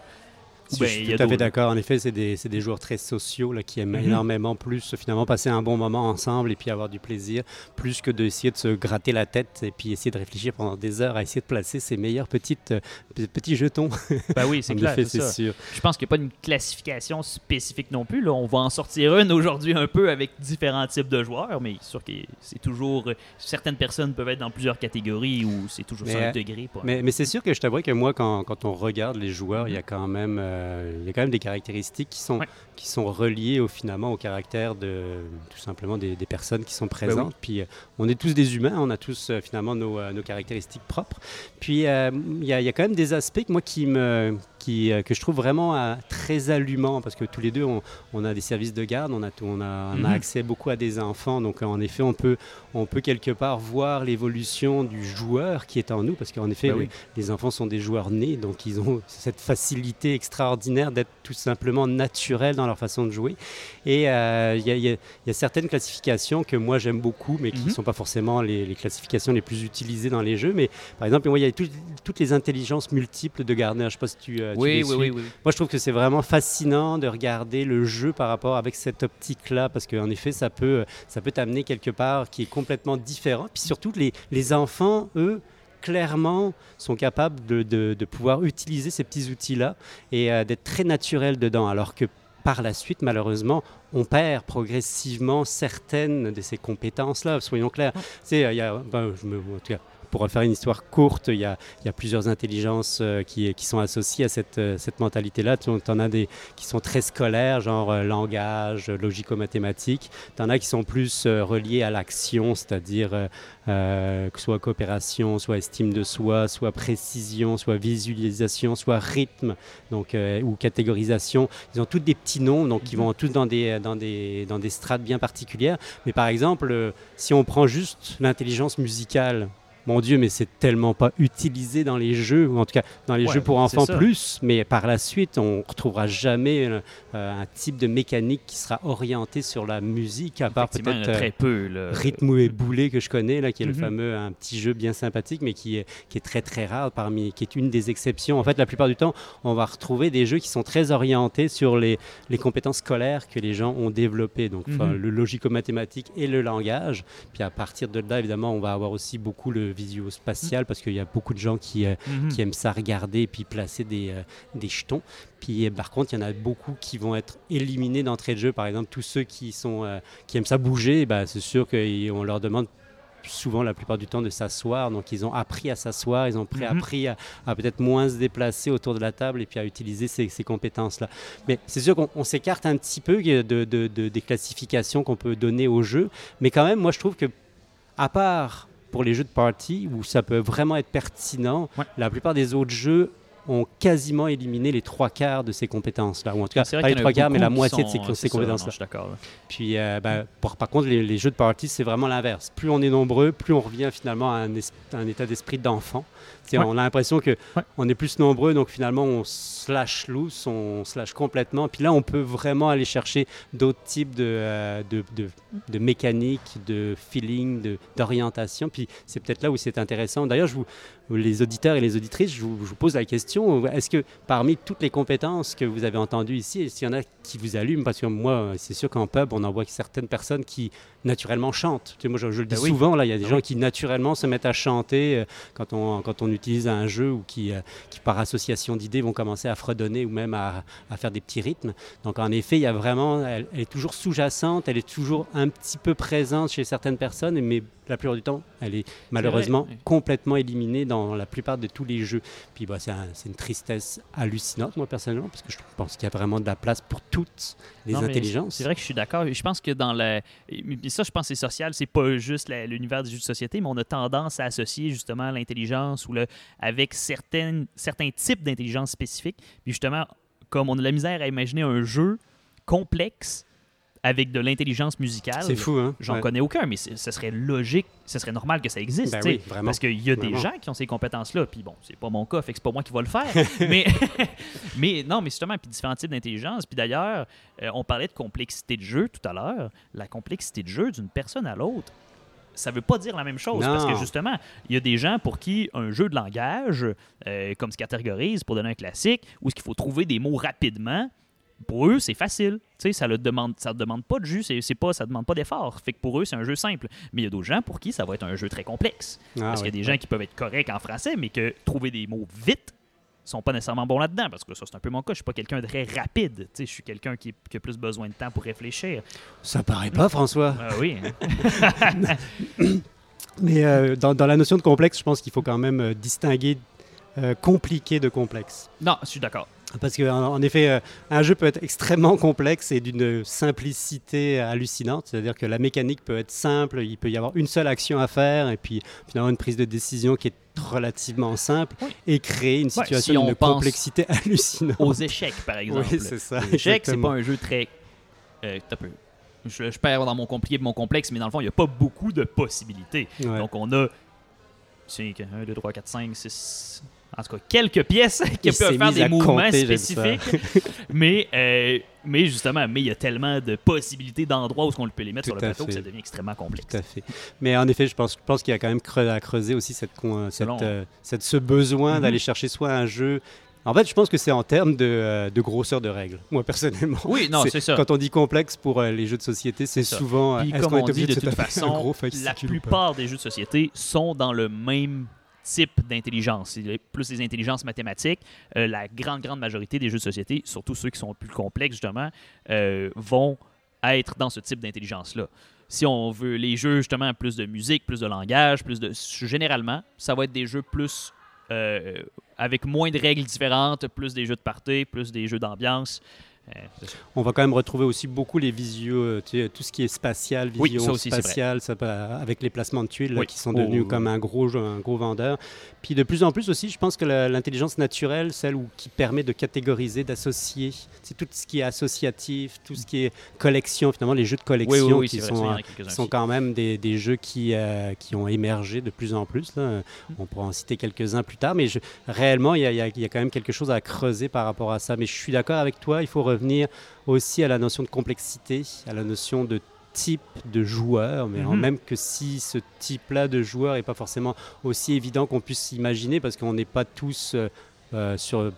Ou Je ben, suis tout à fait d'accord. En effet, c'est des, joueurs très sociaux là, qui aiment Mhm. énormément plus finalement passer un bon moment ensemble et puis avoir du plaisir, plus que d'essayer de se gratter la tête et puis essayer de réfléchir pendant des heures à essayer de placer ses meilleurs petites, euh, petits jetons. Ben oui, c'est clair. c'est sûr. Je pense qu'il n'y a pas une classification spécifique non plus. Là. On va en sortir une aujourd'hui un peu avec différents types de joueurs, mais c'est sûr que c'est toujours. euh, Certaines personnes peuvent être dans plusieurs catégories ou c'est toujours Mais, ça un degré. pas- Mais, mais c'est sûr que je t'avoue que moi, quand, quand on regarde les joueurs, il y a quand même, euh, il y a quand même des caractéristiques qui sont, Ouais. qui sont reliées au, finalement au caractère de tout simplement des, des personnes qui sont présentes. Puis euh, on est tous des humains, on a tous euh, finalement nos, euh, nos caractéristiques propres. Puis euh, il y, a- y a quand même des aspects moi qui me, qui, euh, que je trouve vraiment euh, très allumants parce que tous les deux on, on a des services de garde, on a, tout- on a, on a Mhm. accès beaucoup à des enfants, donc euh, en effet on peut, on peut quelque part voir l'évolution du joueur qui est en nous parce qu'en effet Ben les- oui. les enfants sont des joueurs nés, donc ils ont cette facilité extraordinaire d'être tout simplement naturels dans leur façon de jouer. Et euh, il y, a- y y certaines classifications que moi j'aime beaucoup, mais qui ne Mhm. sont pas forcément les, les classifications les plus utilisées dans les jeux. Mais par exemple, il y a tout- toutes les intelligences multiples de Gardner. Je ne sais pas si tu, euh, tu oui, les oui, suis. oui. Moi, je trouve que c'est vraiment fascinant de regarder le jeu par rapport avec cette optique-là, parce qu'en effet, ça peut, ça peut t'amener quelque part qui est complètement différent. Puis surtout, les, les enfants, eux, clairement, sont capables de, de- de pouvoir utiliser ces petits outils-là et euh, d'être très naturels dedans, alors que par la suite, malheureusement, on perd progressivement certaines de ces compétences-là. Soyons clairs. Tu sais, il y a, ben, je me, en tout cas, pour faire une histoire courte, il y a, il y a plusieurs intelligences euh, qui, qui sont associées à cette, euh, cette mentalité-là. Tu en as des qui sont très scolaires, genre euh, langage, logico-mathématiques. Tu en as qui sont plus reliés à l'action, c'est-à-dire euh, que ce soit coopération, soit estime de soi, soit précision, soit visualisation, soit rythme donc, euh, ou catégorisation. Ils ont tous des petits noms, donc ils vont tous dans des, dans, des, dans des strates bien particulières. Mais par exemple, si on prend juste l'intelligence musicale, mon Dieu, mais c'est tellement pas utilisé dans les jeux, ou en tout cas dans les Ouais, jeux pour enfants plus, mais par la suite, on retrouvera jamais euh, euh, un type de mécanique qui sera orienté sur la musique, à part peut-être a euh, très peu. Là. Rythme que je connais, là, qui est le Mhm. fameux, un petit jeu bien sympathique, mais qui est, qui est très très rare, parmi, qui est une des exceptions. En fait, la plupart du temps, on va retrouver des jeux qui sont très orientés sur les, les compétences scolaires que les gens ont développées, donc Mhm. le logico-mathématique et le langage. Puis à partir de là, évidemment, on va avoir aussi beaucoup le visio-spatial parce qu'il y a beaucoup de gens qui, euh, Mhm. qui aiment ça regarder et puis placer des, euh, des jetons. Puis euh, par contre, il y en a beaucoup qui vont être éliminés d'entrée de jeu. Par exemple, tous ceux qui, sont, euh, qui aiment ça bouger, bah, c'est sûr qu'on leur demande souvent la plupart du temps de s'asseoir. Donc ils ont appris à s'asseoir, ils ont pris- Mhm. appris à, à peut-être moins se déplacer autour de la table et puis à utiliser ces, ces compétences-là. Mais c'est sûr qu'on on s'écarte un petit peu de, de- de- des classifications qu'on peut donner au jeu. Mais quand même, moi je trouve que, à part pour les jeux de party, où ça peut vraiment être pertinent, Ouais. la plupart des autres jeux ont quasiment éliminé les trois quarts de ces compétences-là. Ou en tout cas, C'est vrai pas les trois quarts, mais la moitié de ces, compétences-là. Je suis d'accord. Puis, euh, ben, pour- par contre, les, les jeux de party, c'est vraiment l'inverse. Plus on est nombreux, plus on revient finalement à un, es- à un état d'esprit d'enfant. Ouais. On a l'impression que Ouais. on est plus nombreux, donc finalement on slash loose, on slash complètement. Puis là, on peut vraiment aller chercher d'autres types de, euh, de, de, de mécanique, de feeling, de- d'orientation. Puis c'est peut-être là où c'est intéressant. D'ailleurs, je vous, les auditeurs et les auditrices, je vous, je vous pose la question est-ce que parmi toutes les compétences que vous avez entendues ici, est-ce qu'il y en a qui vous allument? Parce que moi, c'est sûr qu'en pub, on en voit certaines personnes qui naturellement chantent. Tu sais, moi, je, je le dis Ben oui. souvent, là, il y a des Ben gens oui. qui naturellement se mettent à chanter euh, quand, on, quand on utilise un jeu ou qui, euh, qui par association d'idées, vont commencer à fredonner ou même à, à faire des petits rythmes. Donc, en effet, il y a vraiment, elle, elle est toujours sous-jacente, elle est toujours un petit peu présente chez certaines personnes, mais la plupart du temps, elle est malheureusement complètement éliminée dans la plupart de tous les jeux. Puis bah, c'est un- c'est une tristesse hallucinante, moi personnellement, parce que je pense qu'il y a vraiment de la place pour toutes les Non, intelligences. C'est vrai que je suis d'accord. Je pense que dans la. mais ça, je pense que c'est social. C'est pas juste l'univers des jeux de société, mais on a tendance à associer justement l'intelligence ou le avec certaines, certains types d'intelligence spécifiques. Puis justement, comme on a de la misère à imaginer un jeu complexe avec de l'intelligence musicale. C'est fou, hein? J'en Ouais. connais aucun, mais ce serait logique, ce serait normal que ça existe. Ben oui, vraiment. Parce qu'il y a des gens qui ont ces compétences-là, puis bon, c'est pas mon cas, fait que c'est pas moi qui va le faire. mais, mais non, mais justement, puis différents types d'intelligence. Puis d'ailleurs, euh, on parlait de complexité de jeu tout à l'heure. La complexité de jeu d'une personne à l'autre, ça veut pas dire la même chose. Parce que justement, il y a des gens pour qui un jeu de langage, euh, comme se catégorise pour donner un classique, où ce qu'il faut trouver des mots rapidement, pour eux, c'est facile. Tu sais, ça ne demande, ça demande pas de jus, c'est, pas, ça demande pas d'effort. Fait que pour eux, c'est un jeu simple. Mais il y a d'autres gens pour qui ça va être un jeu très complexe. Ah, Parce qu'il y a des gens qui peuvent être corrects en français, mais que trouver des mots vite sont pas nécessairement bons là-dedans. Parce que ça, c'est un peu mon cas. Je suis pas quelqu'un de très rapide. Je suis quelqu'un qui, qui a plus besoin de temps pour réfléchir. Ça paraît pas, François. Ah oui. hein. Mais euh, dans, dans la notion de complexe, je pense qu'il faut quand même euh, distinguer euh, compliqué de complexe. non, je suis d'accord. Parce qu'en en effet, euh, un jeu peut être extrêmement complexe et d'une simplicité hallucinante. C'est-à-dire que la mécanique peut être simple, il peut y avoir une seule action à faire et puis finalement une prise de décision qui est relativement simple Oui. et créer une Ouais, situation si pense complexité hallucinante. Aux échecs, par exemple. Oui, c'est ça. L'échec, c'est exactement. pas un jeu très. Euh. Je, je perds dans mon compliqué mon complexe, mais dans le fond, il n'y a pas beaucoup de possibilités. Ouais. Donc, on a 5, 1, 2, 3, 4, 5, 6. En tout cas, quelques pièces qui peuvent faire des mouvements compter, spécifiques. mais, euh, mais justement, mais il y a tellement de possibilités d'endroits où on peut les mettre Tout sur le plateau que ça devient extrêmement complexe. Tout à fait. Mais en effet, je pense, je pense qu'il y a quand même creux- à creuser aussi cette, Selon. euh, cette- ce besoin Mhm. d'aller chercher soit un jeu. En fait, je pense que c'est en termes de, euh, de grosseur de règles, moi personnellement. Oui, non, c'est ça. Quand on dit complexe pour euh, les jeux de société, c'est souvent. euh, Puis est-ce comme qu'on est on dit, obligé de toute façon, la plupart des jeux de société sont dans le même type d'intelligence. Plus les intelligences mathématiques. Euh, la grande, grande majorité des jeux de société, surtout ceux qui sont plus complexes, justement, euh, vont être dans ce type d'intelligence-là. Si on veut les jeux, justement, plus de musique, plus de langage, plus de... Généralement, ça va être des jeux plus... euh, avec moins de règles différentes, plus des jeux de party, plus des jeux d'ambiance. Euh, ça. On va quand même retrouver aussi beaucoup les visios, euh, tu sais, tout ce qui est spatial, Oui, visio ça aussi, c'est vrai. spatial, ça peut- avec les placements de tuiles là, Oui. qui sont Oh, devenus oui, comme un gros, un gros vendeur. Puis de plus en plus aussi, je pense que l'intelligence naturelle, celle où- qui permet de catégoriser, d'associer, c'est tout ce qui est associatif, tout ce qui est collection, finalement les jeux de Oui, collection oui, oui, qui vrai, sont, euh, sont quand même des, des jeux qui, euh, qui ont émergé de plus en plus. là. On pourra en citer quelques-uns plus tard, mais je- réellement, il y, y a quand même quelque chose à creuser par rapport à ça. Mais je suis d'accord avec toi, il faut revenir aussi à la notion de complexité, à la notion de type de joueur, mais Mhm. même que si ce type-là de joueur n'est pas forcément aussi évident qu'on puisse s'imaginer, parce qu'on n'est pas tous euh, euh, sur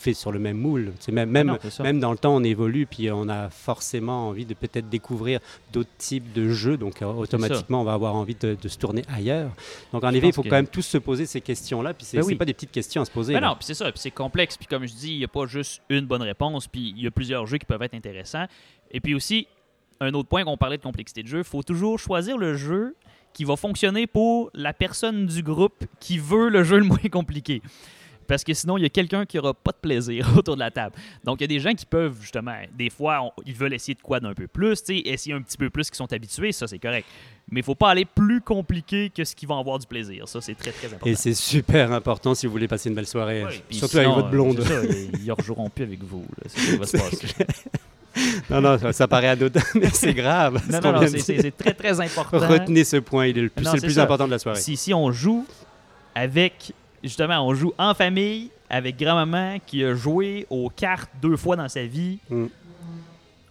fait sur le même moule. C'est même, même, Non, c'est ça. même dans le temps, on évolue, puis on a forcément envie de peut-être découvrir d'autres types de jeux, donc euh, automatiquement, on va avoir envie de, de se tourner ailleurs. Donc en effet, il faut que- quand même tous se poser ces questions-là, puis c'est Ben oui. pas des petites questions à se poser. Ben non, puis c'est ça, puis c'est complexe, puis comme je dis, il n'y a pas juste une bonne réponse, puis il y a plusieurs jeux qui peuvent être intéressants. Et puis aussi, un autre point qu'on parlait de complexité de jeu, il faut toujours choisir le jeu qui va fonctionner pour la personne du groupe qui veut le jeu le moins compliqué. Parce que sinon, il y a quelqu'un qui aura pas de plaisir autour de la table. Donc, il y a des gens qui peuvent, justement, des fois, on- ils veulent essayer de quoi d'un peu plus, essayer un petit peu plus, qui sont habitués, ça, c'est correct. Mais il faut pas aller plus compliqué que ce qui va avoir du plaisir. Ça, c'est très, très important. Et c'est super important si vous voulez passer une belle soirée, puis surtout sinon, avec votre euh, blonde. ça, ils ne rejoueront plus avec vous. C'est qui va se. Non, non, ça, ça paraît anodin, mais c'est grave. Non, non, non, c'est- très, très important. Retenez ce point, il est le plus, Non, c'est le plus important de la soirée. Si, si on joue avec, justement, on joue en famille avec grand-maman qui a joué aux cartes deux fois dans sa vie, Mm.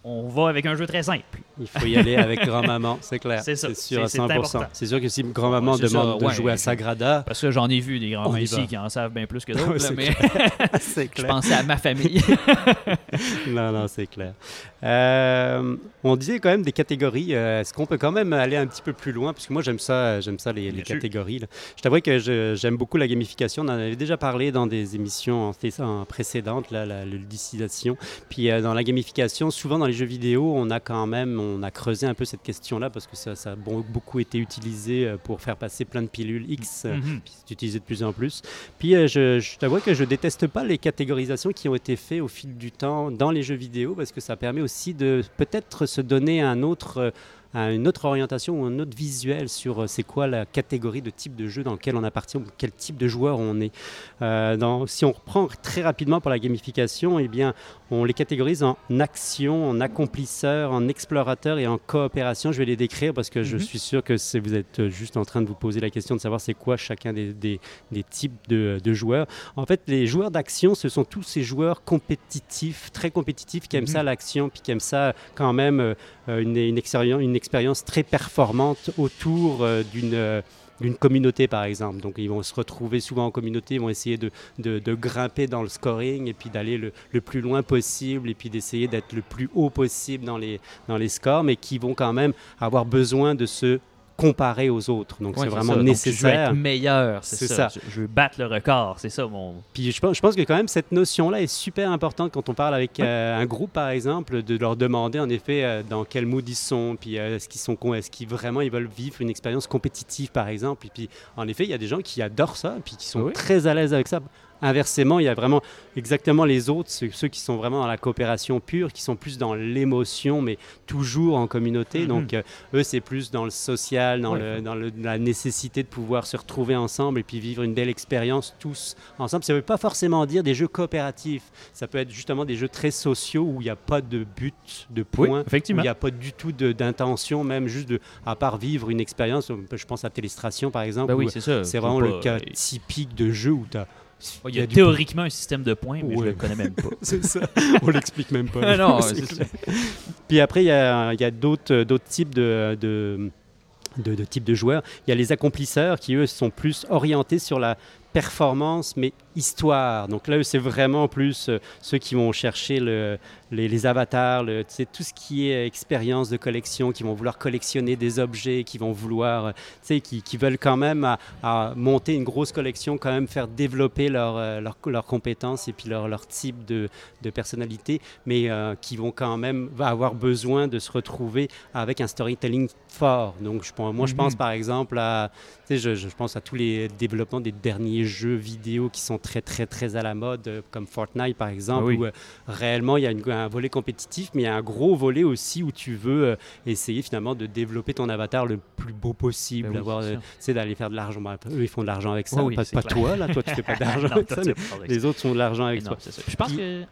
on va avec un jeu très simple. Il faut y aller avec grand-maman, c'est clair. C'est sûr à c'est- c'est 100%. important. C'est sûr que si grand-maman Ouais, ça, demande de ouais, jouer à Sagrada, Parce que j'en ai vu des grands-mères ici qui en savent bien plus que Ouais, d'autres, c'est mais c'est je clair. pensais à ma famille. Non, non, c'est clair. Euh, on disait quand même des catégories. euh, Est-ce qu'on peut quand même aller un petit peu plus loin? Parce que moi, j'aime ça, j'aime ça les, catégories. là. Je t'avoue que j'aime beaucoup la gamification. On en avait déjà parlé dans des émissions en, fait- en précédentes, là, la, la ludicisation. Puis euh, dans la gamification, souvent dans les jeux vidéo, on a quand même, on a creusé un peu cette question-là parce que ça, ça a beaucoup été utilisé euh, pour faire passer plein de pilules X. euh, Mhm. puis c'est utilisé de plus en plus. Puis euh, je, je t'avoue que je déteste pas les catégorisations qui ont été faites au fil du temps dans les jeux vidéo parce que ça permet aussi de peut-être se donner un autre, un- une autre orientation ou un autre visuel sur euh, c'est quoi la catégorie de type de jeu dans lequel on appartient ou quel type de joueur on est. Euh, dans- si on reprend très rapidement pour la gamification, eh bien, on les catégorise en action, en accomplisseur, en explorateur et en coopération. Je vais les décrire parce que je Mhm. suis sûr que vous êtes euh, juste en train de vous poser la question de savoir c'est quoi chacun des, des- des types de, de joueurs. En fait, les joueurs d'action, ce sont tous ces joueurs compétitifs, très compétitifs, qui aiment Mhm. ça l'action, puis qui aiment ça quand même euh, une, une expérience, une expérience très performante autour euh, d'une euh, d'une communauté par exemple. Donc ils vont se retrouver souvent en communauté, ils vont essayer de, de- grimper dans le scoring et puis d'aller le, le plus loin possible et puis d'essayer d'être le plus haut possible dans les, dans les scores, mais qui vont quand même avoir besoin de se comparer aux autres. Donc Ouais, c'est ça. vraiment Donc, Je veux nécessaire. être meilleur, c'est ça. ça. Je, je veux battre le record, c'est ça mon. Puis je pense, je pense que quand même cette notion-là est super importante quand on parle avec euh, un groupe par exemple, de leur demander en effet euh, dans quel mood ils sont, puis euh, est-ce qu'ils sont est-ce qu'ils vraiment ils veulent vivre une expérience compétitive par exemple. Et puis en effet il y a des gens qui adorent ça, puis qui sont Oui. très à l'aise avec ça. Inversement, il y a vraiment exactement les autres, ceux, ceux qui sont vraiment dans la coopération pure, qui sont plus dans l'émotion, mais toujours en communauté. Mhm. Donc euh, eux c'est plus dans le social, dans, Ouais. le, dans le- la nécessité de pouvoir se retrouver ensemble et puis vivre une belle expérience tous ensemble. Ça ne veut pas forcément dire des jeux coopératifs. Ça peut être justement des jeux très sociaux où il n'y a pas de but, de Oui, point, où effectivement. il n'y a pas du tout d'intention, même juste de, à part vivre une expérience. Je pense à Télestration par exemple. Ben oui, où c'est ça. c'est Faut vraiment le cas typique de jeu où tu as. Il y a théoriquement un système de points, mais je Ouais. le connais même pas. C'est ça. On l'explique même pas. Ah non, C'est. Puis après, il y a, d'autres euh, d'autres types de, de, de- de types de joueurs. Il y a les accomplisseurs qui, eux, sont plus orientés sur la performance, mais histoire. Donc là, c'est vraiment plus euh, ceux qui vont chercher le- les, les avatars, le, tout ce qui est expérience de collection, qui vont vouloir collectionner des objets, qui vont vouloir, euh, qui, qui veulent quand même à, à monter une grosse collection, quand même faire développer leurs euh, leurs- compétences et puis leur, leur type de, de personnalité, mais euh, qui vont quand même avoir besoin de se retrouver avec un storytelling fort. Donc, je, moi, je Mhm. pense par exemple à, je pense à tous les développements des derniers jeux vidéo qui sont très, très, très à la mode, euh, comme Fortnite par exemple, Ah oui. où euh, réellement il y a une- un volet compétitif, mais il y a un gros volet aussi où tu veux euh, essayer finalement de développer ton avatar le plus beau possible, Ben oui, c'est d'aller faire de l'argent. Bon, eux, ils font de l'argent avec ça, Oui, pas, toi, là, toi, tu fais pas d'argent avec ça, mais les autres font de l'argent avec Mais toi. non, c'est ça. Puis Je pense Puis- que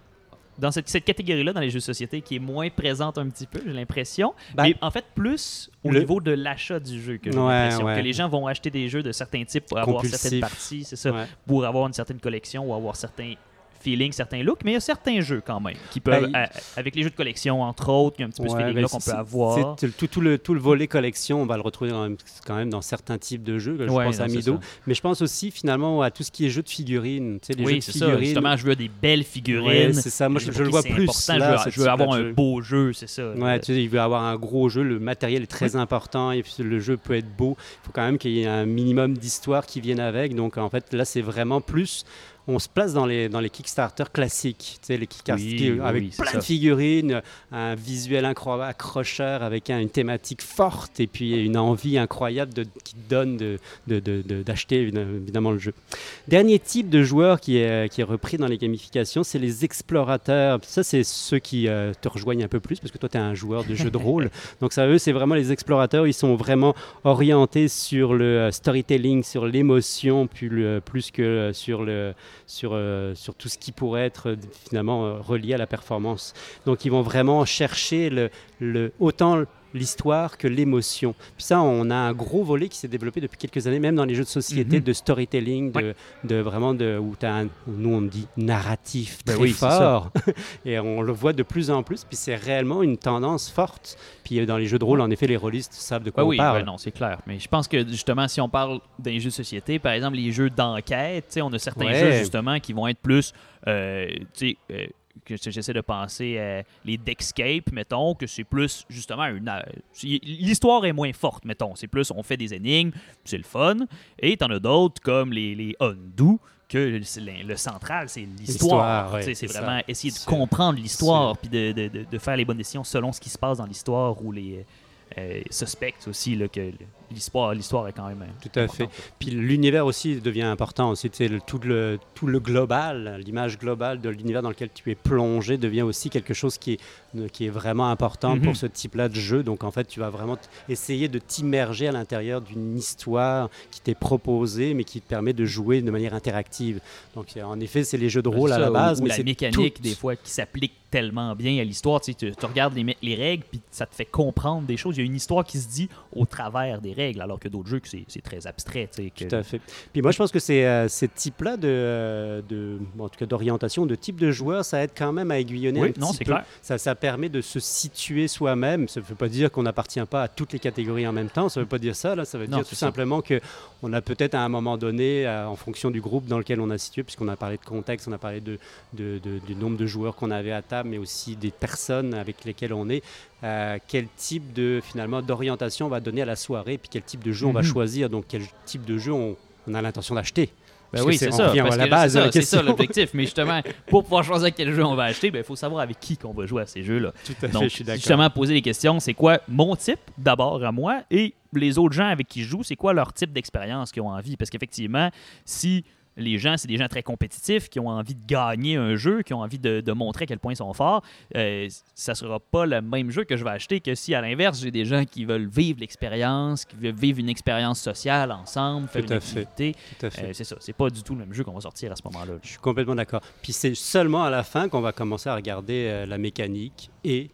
dans cette, cette catégorie-là, dans les jeux de société, qui est moins présente un petit peu, j'ai l'impression. Ben, mais en fait, plus au le- niveau de l'achat du jeu que j'ai Ouais, l'impression. ouais. Que les gens vont acheter des jeux de certains types pour avoir Compulsif. certaines parties, c'est ça, Ouais. pour avoir une certaine collection ou avoir certains feeling, certains looks, mais il y a certains jeux quand même qui peuvent, Ben, il- à- avec les jeux de collection entre autres, il y a un petit peu ce Ouais, feeling-là ben, qu'on peut avoir. tout, tout le, tout le volet collection, on va le retrouver dans- quand même dans certains types de jeux. Je Ouais, pense non, à Mido, mais je pense aussi finalement à tout ce qui est jeux de figurines. Tu sais, les jeux Oui, de c'est ça. Justement, je veux des belles figurines. Ouais, c'est ça. Moi, je, le vois plus important, là. je veux, ce je veux avoir un jeu. beau jeu, c'est ça. Ouais, tu sais, il veut avoir un gros jeu, le matériel est très important, et puis le jeu peut être beau. Il faut quand même qu'il y ait un minimum d'histoire qui vienne avec. Donc en fait, là, c'est vraiment plus. On se place dans les, dans les Kickstarter classiques, tu sais, les Kickstarter Oui, avec oui, plein ça. de figurines, un visuel incroyable, accrocheur, avec un- une thématique forte et puis une envie incroyable de, qui te donne de- de- de- de- d'acheter évidemment, le jeu. Dernier type de joueur qui est, qui est repris dans les gamifications, c'est les explorateurs. Ça, c'est ceux qui euh, te rejoignent un peu plus parce que toi, tu es un joueur de jeu de rôle. Donc, ça, eux, c'est vraiment les explorateurs. Ils sont vraiment orientés sur le euh, storytelling, sur l'émotion, plus, plus que euh, sur, le, sur, euh, sur tout ce qui pourrait être euh, finalement euh, relié à la performance. Donc, ils vont vraiment chercher le, le, autant l'histoire que l'émotion. Puis ça, on a un gros volet qui s'est développé depuis quelques années, même dans les jeux de société, Mhm. de storytelling, de, Ouais. de vraiment de où as un, nous on dit narratif Ben très oui, c'est ça. fort et on le voit de plus en plus puis c'est réellement une tendance forte puis euh, dans les jeux de rôle en effet les rôlistes savent de quoi Ouais, on oui, parle ben non, c'est clair. Mais je pense que justement, si on parle des jeux de société, par exemple, les jeux d'enquête, tu on a certains Ouais. jeux justement qui vont être plus, euh, tu euh, que j'essaie de penser à les Deckscape, mettons, que c'est plus justement une. euh, L'histoire est moins forte, mettons. C'est plus on fait des énigmes, c'est le fun. Et t'en as d'autres comme les, les Undo, que le, le- central, c'est l'histoire. Ouais, c'est ça. vraiment essayer de comprendre l'histoire, puis de, de- de- de faire les bonnes décisions selon ce qui se passe dans l'histoire ou les euh, suspects aussi là, que l'histoire, l'histoire est quand même. Tout à fait. Puis l'univers aussi devient important. aussi, le- tout, le, tout le global, l'image globale de l'univers dans lequel tu es plongé devient aussi quelque chose qui est, qui est vraiment important Mhm. pour ce type-là de jeu. Donc en fait, tu vas vraiment essayer de t'immerger à l'intérieur d'une histoire qui t'est proposée, mais qui te permet de jouer de manière interactive. Donc en effet, c'est les jeux de rôle à la base, ou mais la mécanique tout- des fois qui s'applique tellement bien à l'histoire. Tu, sais, tu- tu regardes les, les règles, puis ça te fait comprendre des choses. Il y a une histoire qui se dit au travers des règles, alors que d'autres jeux, c'est très abstrait. que- Tout à fait. Puis moi, je pense que c'est euh, ces types-là de, euh, de, bon, en tout cas d'orientation, de type de joueur, ça aide quand même à aiguillonner Oui, un petit non, peu. clair. Ça, ça permet de se situer soi-même. Ça ne veut pas dire qu'on n'appartient pas à toutes les catégories en même temps. Ça ne veut pas dire ça. Là. Ça veut Non, dire tout ça. simplement que on a peut-être à un moment donné, euh, en fonction du groupe dans lequel on a situé, puisqu'on a parlé de contexte, on a parlé de, de- de- du nombre de joueurs qu'on avait à table, mais aussi des personnes avec lesquelles on est, euh, quel type de finalement d'orientation on va donner à la soirée, puis quel type de jeu on va Mhm. choisir. Donc quel type de jeu on, on a l'intention d'acheter. Ben oui, c'est ça. c'est ça, l'objectif. Mais justement, pour pouvoir choisir quel jeu on va acheter, il ben, faut savoir avec qui qu'on va jouer à ces jeux-là. Tout à Donc, fait, je suis d'accord. justement, poser les questions, c'est quoi mon type, d'abord à moi, et les autres gens avec qui je joue, c'est quoi leur type d'expérience qu'ils ont envie? Parce qu'effectivement, si les gens, c'est des gens très compétitifs, qui ont envie de gagner un jeu, qui ont envie de, de montrer à quel point ils sont forts, euh, ça sera pas le même jeu que je vais acheter que si, à l'inverse, j'ai des gens qui veulent vivre l'expérience, qui veulent vivre une expérience sociale ensemble, faire Tout une à fait. activité. Tout à fait. Euh, c'est ça, c'est pas du tout le même jeu qu'on va sortir à ce moment-là. Je suis complètement d'accord. Puis c'est seulement à la fin qu'on va commencer à regarder euh, la mécanique et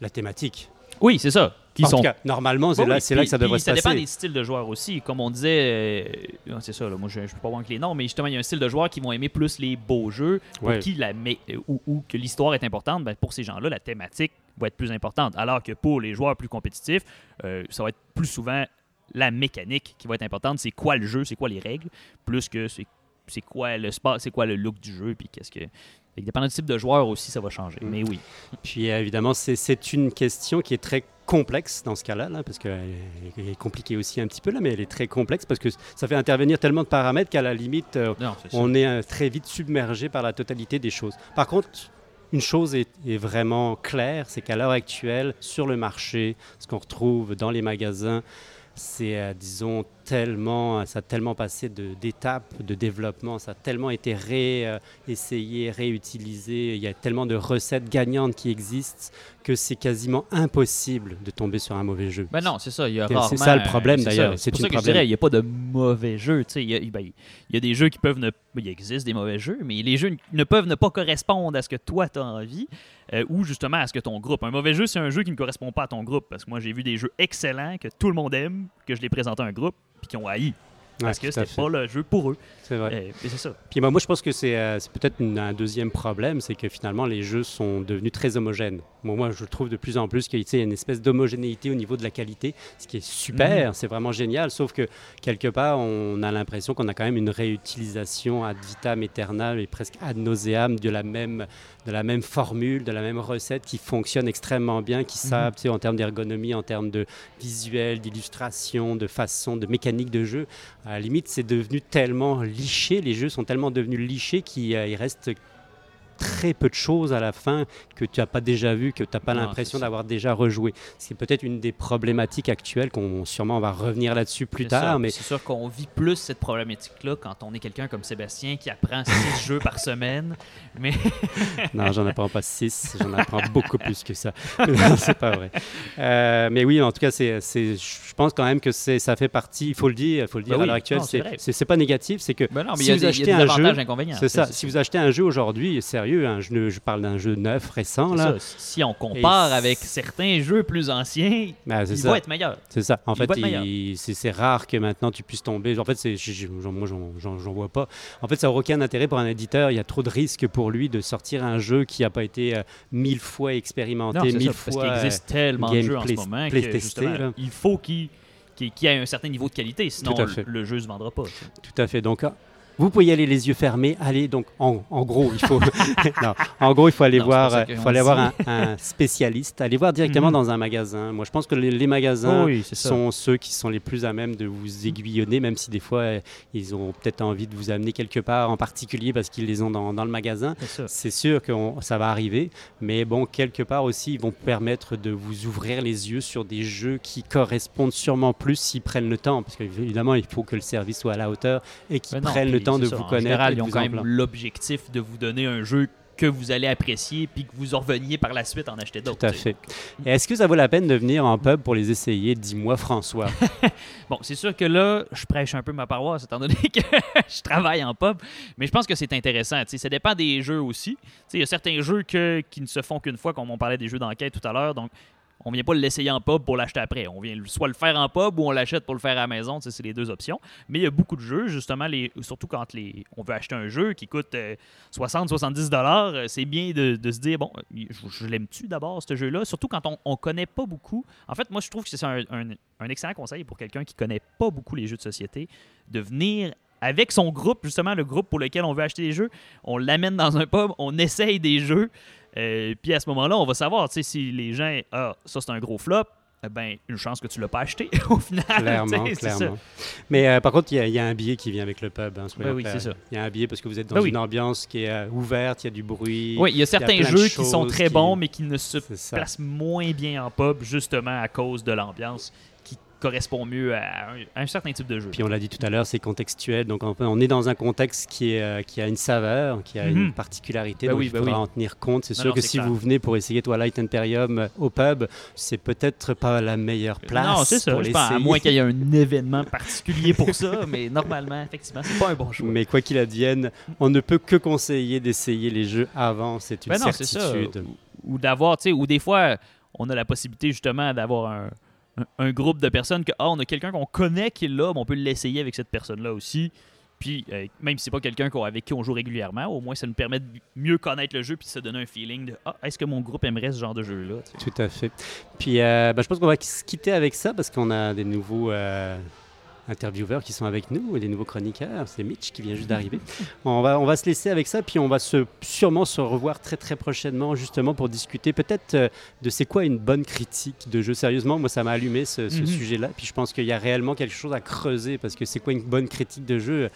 la thématique. Oui, c'est ça. Qui en sont tout cas, normalement, c'est Oui, là, oui, que ça devrait se Ça dépend passer. des styles de joueurs aussi. Comme on disait, euh, c'est ça, là, moi je ne peux pas voir avec les noms, mais justement, il y a un style de joueurs qui vont aimer plus les beaux jeux, pour Ouais. qui la euh, ou, ou que l'histoire est importante. Ben, pour ces gens-là, la thématique va être plus importante. Alors que pour les joueurs plus compétitifs, euh, ça va être plus souvent la mécanique qui va être importante. C'est quoi le jeu, c'est quoi les règles, plus que c'est c'est quoi le c'est quoi le look du jeu, puis qu'est-ce que. Fait que dépendant du type de joueur aussi, ça va changer. Mm. Mais oui. Puis euh, évidemment, c'est- une question qui est très complexe dans ce cas-là, là, parce qu'elle est- compliquée aussi un petit peu là, mais elle est très complexe parce que ça fait intervenir tellement de paramètres qu'à la limite, euh, Non, on est euh, très vite submergé par la totalité des choses. Par contre, une chose est, est vraiment claire, c'est qu'à l'heure actuelle, sur le marché, ce qu'on retrouve dans les magasins, c'est, euh, disons, tellement, ça a tellement passé d'étapes de, développement, ça a tellement été réessayé, réutilisé, il y a tellement de recettes gagnantes qui existent que c'est quasiment impossible de tomber sur un mauvais jeu. Ben non, c'est ça. Il y a C'est- rarement, c'est ça le problème, d'ailleurs. C'est pour ça que je problème. dirais, il n'y a pas de mauvais sais. Il y, a, ben, il y a des jeux qui peuvent ne. Il existe des mauvais jeux, mais les jeux ne peuvent ne pas correspondre à ce que toi tu as envie euh, ou justement à ce que ton groupe. Un mauvais jeu, c'est un jeu qui ne correspond pas à ton groupe. Parce que moi, j'ai vu des jeux excellents que tout le monde aime, que je les présente à un groupe, puis qui ont haï. parce Ouais, que c'était pas le jeu pour eux. C'est vrai. Euh, et c'est ça. Puis moi, moi, je pense que c'est euh, peut-être un deuxième problème, c'est que finalement les jeux sont devenus très homogènes. Bon, moi, je trouve de plus en plus qu'il y a une espèce d'homogénéité au niveau de la qualité, ce qui est super, c'est vraiment génial. Sauf que quelque part, on a l'impression qu'on a quand même une réutilisation ad vitam aeternam et presque ad nauseam de la même de la même formule, de la même recette qui fonctionne extrêmement bien, qui savent, tu sais, en termes d'ergonomie, en termes de visuel, d'illustration, de façon, de mécanique de jeu. À la limite, c'est devenu tellement liché, les jeux sont tellement devenus lichés qu'il euh, reste très peu de choses à la fin que tu n'as pas déjà vu, que tu n'as pas l'impression c'est d'avoir déjà rejoué. C'est peut-être une des problématiques actuelles qu'on sûrement on va revenir là-dessus plus C'est tard, mais c'est sûr qu'on vit plus cette problématique-là quand on est quelqu'un comme Sébastien qui apprend six jeux par semaine. Mais non, j'en apprends pas six, j'en apprends beaucoup plus que ça. C'est pas vrai. Euh, mais oui, en tout cas, c'est, c'est- je pense quand même que c'est, ça fait partie, il faut le dire, il faut le dire Ben à oui, l'heure actuelle, c'est c'est, c'est, c'est pas négatif, c'est que Ben non, mais Si y a vous des, il y a achetez des un jeu, c'est ça. c'est Si vous achetez un jeu aujourd'hui, sérieux, hein, je, ne- je parle d'un jeu neuf, récent, c'est là, ça. Si on compare Et avec certains jeux plus anciens, ben, il ça. va être meilleur. C'est ça. En Il fait, c'est rare que maintenant tu puisses tomber. En fait, moi, j'en- vois pas. En fait, ça n'a aucun intérêt pour un éditeur. Il y a trop de risques pour lui de sortir un jeu qui n'a pas été euh, mille fois expérimenté, Non, mille ça, fois. parce qu'il existe tellement de jeux en ce play- moment play que testé, il faut qu'il qu'il y ait un certain niveau de qualité, sinon le, jeu se vendra pas. Tout à fait. Donc, ah, vous pouvez y aller les yeux fermés. Allez, donc, en, en gros, il faut, non, en gros, il faut aller Non, voir, euh, faut aller voir un, spécialiste. Aller voir directement Mhm. dans un magasin. Moi, je pense que les, les magasins Oh oui, sont ceux qui sont les plus à même de vous aiguillonner, même si des fois, euh, ils ont peut-être envie de vous amener quelque part en particulier parce qu'ils les ont dans, dans le magasin. C'est sûr que on- ça va arriver, mais bon, quelque part aussi, ils vont permettre de vous ouvrir les yeux sur des jeux qui correspondent sûrement plus s'ils prennent le temps, parce qu'évidemment, il faut que le service soit à la hauteur et qu'ils prennent le temps de ça. vous En connaître. général, ils ont quand même l'objectif de vous donner un jeu que vous allez apprécier puis que vous en reveniez par la suite en acheter d'autres. Tout à fait. Est-ce que ça vaut la peine de venir en pub pour les essayer? Dis-moi, François. Bon, c'est sûr que là, je prêche un peu ma paroisse étant donné que je travaille en pub, mais je pense que c'est intéressant. tu sais, Ça dépend des jeux aussi. Il y a certains jeux que- qui ne se font qu'une fois, comme on parlait des jeux d'enquête tout à l'heure. Donc, on vient pas l'essayer en pub pour l'acheter après. On vient soit le faire en pub ou on l'achète pour le faire à la maison. C'est les deux options. Mais il y a beaucoup de jeux, justement, surtout quand on veut acheter un jeu qui coûte 60-70 dollars, euh, c'est bien de, se dire, bon, je, l'aime-tu d'abord, ce jeu-là? Surtout quand on, on connaît pas beaucoup. En fait, moi, je trouve que c'est un excellent conseil pour quelqu'un qui connaît pas beaucoup les jeux de société, de venir avec son groupe, justement, le groupe pour lequel on veut acheter des jeux, on l'amène dans un pub, on essaye des jeux, euh, puis à ce moment-là, on va savoir, si les gens, ah, ça c'est un gros flop, eh ben, une chance que tu l'as pas acheté au final. clairement, clairement. Mais euh, par contre, il y a- il y, a un billet qui vient avec le pub. hein, Ben oui, c'est ça. Il y a un billet parce que vous êtes dans Ben oui. une ambiance qui est euh, ouverte, il y a du bruit. Oui, il y a certains jeux qui sont très qui- bons, mais qui ne se placent moins bien en pub, justement à cause de l'ambiance correspond mieux à un, à un certain type de jeu. Puis on l'a dit tout à l'heure, c'est contextuel. Donc on, on est dans un contexte qui, est, euh, qui a une saveur, qui a une Mhm. particularité. Ben donc oui, il ben faudra oui. en tenir compte. C'est sûr non, que si clair. vous venez pour essayer Twilight Imperium euh, au pub, c'est peut-être pas la meilleure place non, c'est ça. pour je pense, à moins qu'il y ait un événement particulier pour ça, mais normalement, effectivement, c'est pas un bon choix. Mais quoi qu'il advienne, on ne peut que conseiller d'essayer les jeux avant. C'est une Ben non, ça. certitude. Ou, ou d'avoir, tu sais, ou des fois, on a la possibilité justement d'avoir un, un- groupe de personnes que, ah, on a quelqu'un qu'on connaît qui est là, mais on peut l'essayer avec cette personne-là aussi. Puis, euh, même si c'est pas quelqu'un avec qui on joue régulièrement, au moins ça nous permet de mieux connaître le jeu puis de se donner un feeling de, ah, est-ce que mon groupe aimerait ce genre de jeu-là? Tout à fait. Puis euh, ben, je pense qu'on va se quitter avec ça parce qu'on a des nouveaux euh, intervieweurs qui sont avec nous, et des nouveaux chroniqueurs. C'est Mitch qui vient juste d'arriver. on, va, on va se laisser avec ça, puis on va se, sûrement se revoir très très prochainement justement pour discuter peut-être euh, de c'est quoi une bonne critique de jeu. Sérieusement, moi ça m'a allumé ce, ce Mhm. sujet-là. Puis je pense qu'il y a réellement quelque chose à creuser parce que c'est quoi une bonne critique de jeu?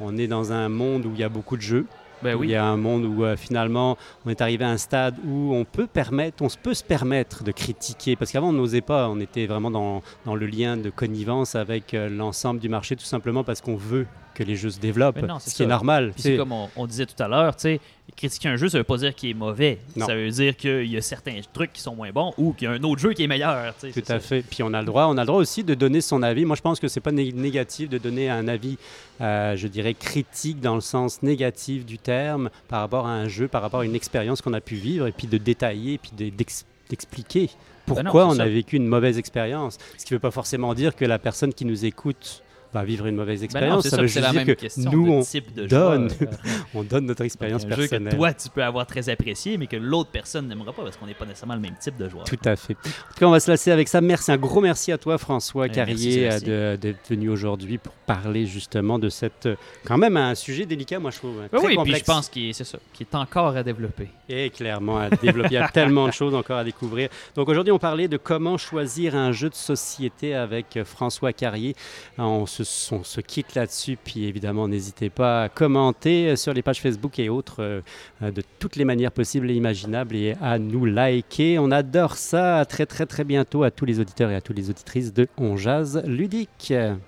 On est dans un monde où il y a beaucoup de jeux. Ben Il y a un monde où euh, finalement on est arrivé à un stade où on peut permettre, on se peut se permettre de critiquer. Parce qu'avant on n'osait pas, on était vraiment dans, dans le lien de connivence avec euh, l'ensemble du marché tout simplement parce qu'on veut que les jeux se développent, non, ce qui est normal. Puis C'est- c'est comme on, on disait tout à l'heure, tu sais, critiquer un jeu, ça veut pas dire qu'il est mauvais. Non. Ça veut dire qu'il y a certains trucs qui sont moins bons ou qu'il y a un autre jeu qui est meilleur. Tout à ça. fait. Puis on a le droit, on a le droit aussi de donner son avis. Moi, je pense que c'est pas né- négatif de donner un avis, euh, je dirais critique dans le sens négatif du terme par rapport à un jeu, par rapport à une expérience qu'on a pu vivre, et puis de détailler, puis de- d'ex- d'expliquer Ben non, pourquoi on ça. a vécu une mauvaise expérience. Ce qui ne veut pas forcément dire que la personne qui nous écoute bah, vivre une mauvaise Ben expérience. c'est ça veut juste la dire même que question. nous, on type de donne euh, on donne notre expérience un jeu que personnelle. toi, tu peux avoir très apprécié, mais que l'autre personne n'aimera pas parce qu'on n'est pas nécessairement le même type de joueur. Tout à fait. En tout cas, on va se lasser avec ça. Merci, un gros merci à toi, François Eh, Carrier, euh, d'être venu aujourd'hui pour parler justement de cette, euh, quand même, un sujet délicat, moi je trouve, hein, Oui, très oui, puis complexe. je pense qu'il est, c'est ça, qu'il est encore à développer. Et clairement à développer. Il y a tellement de choses encore à découvrir. Donc aujourd'hui, on parlait de comment choisir un jeu de société avec François Carrier. On se, on se quitte là-dessus. Puis évidemment, n'hésitez pas à commenter euh, sur les pages Facebook et autres euh, euh, de toutes les manières possibles et imaginables et à nous liker. On adore ça. À très très très bientôt à tous les auditeurs et à toutes les auditrices de On Jazz Ludique.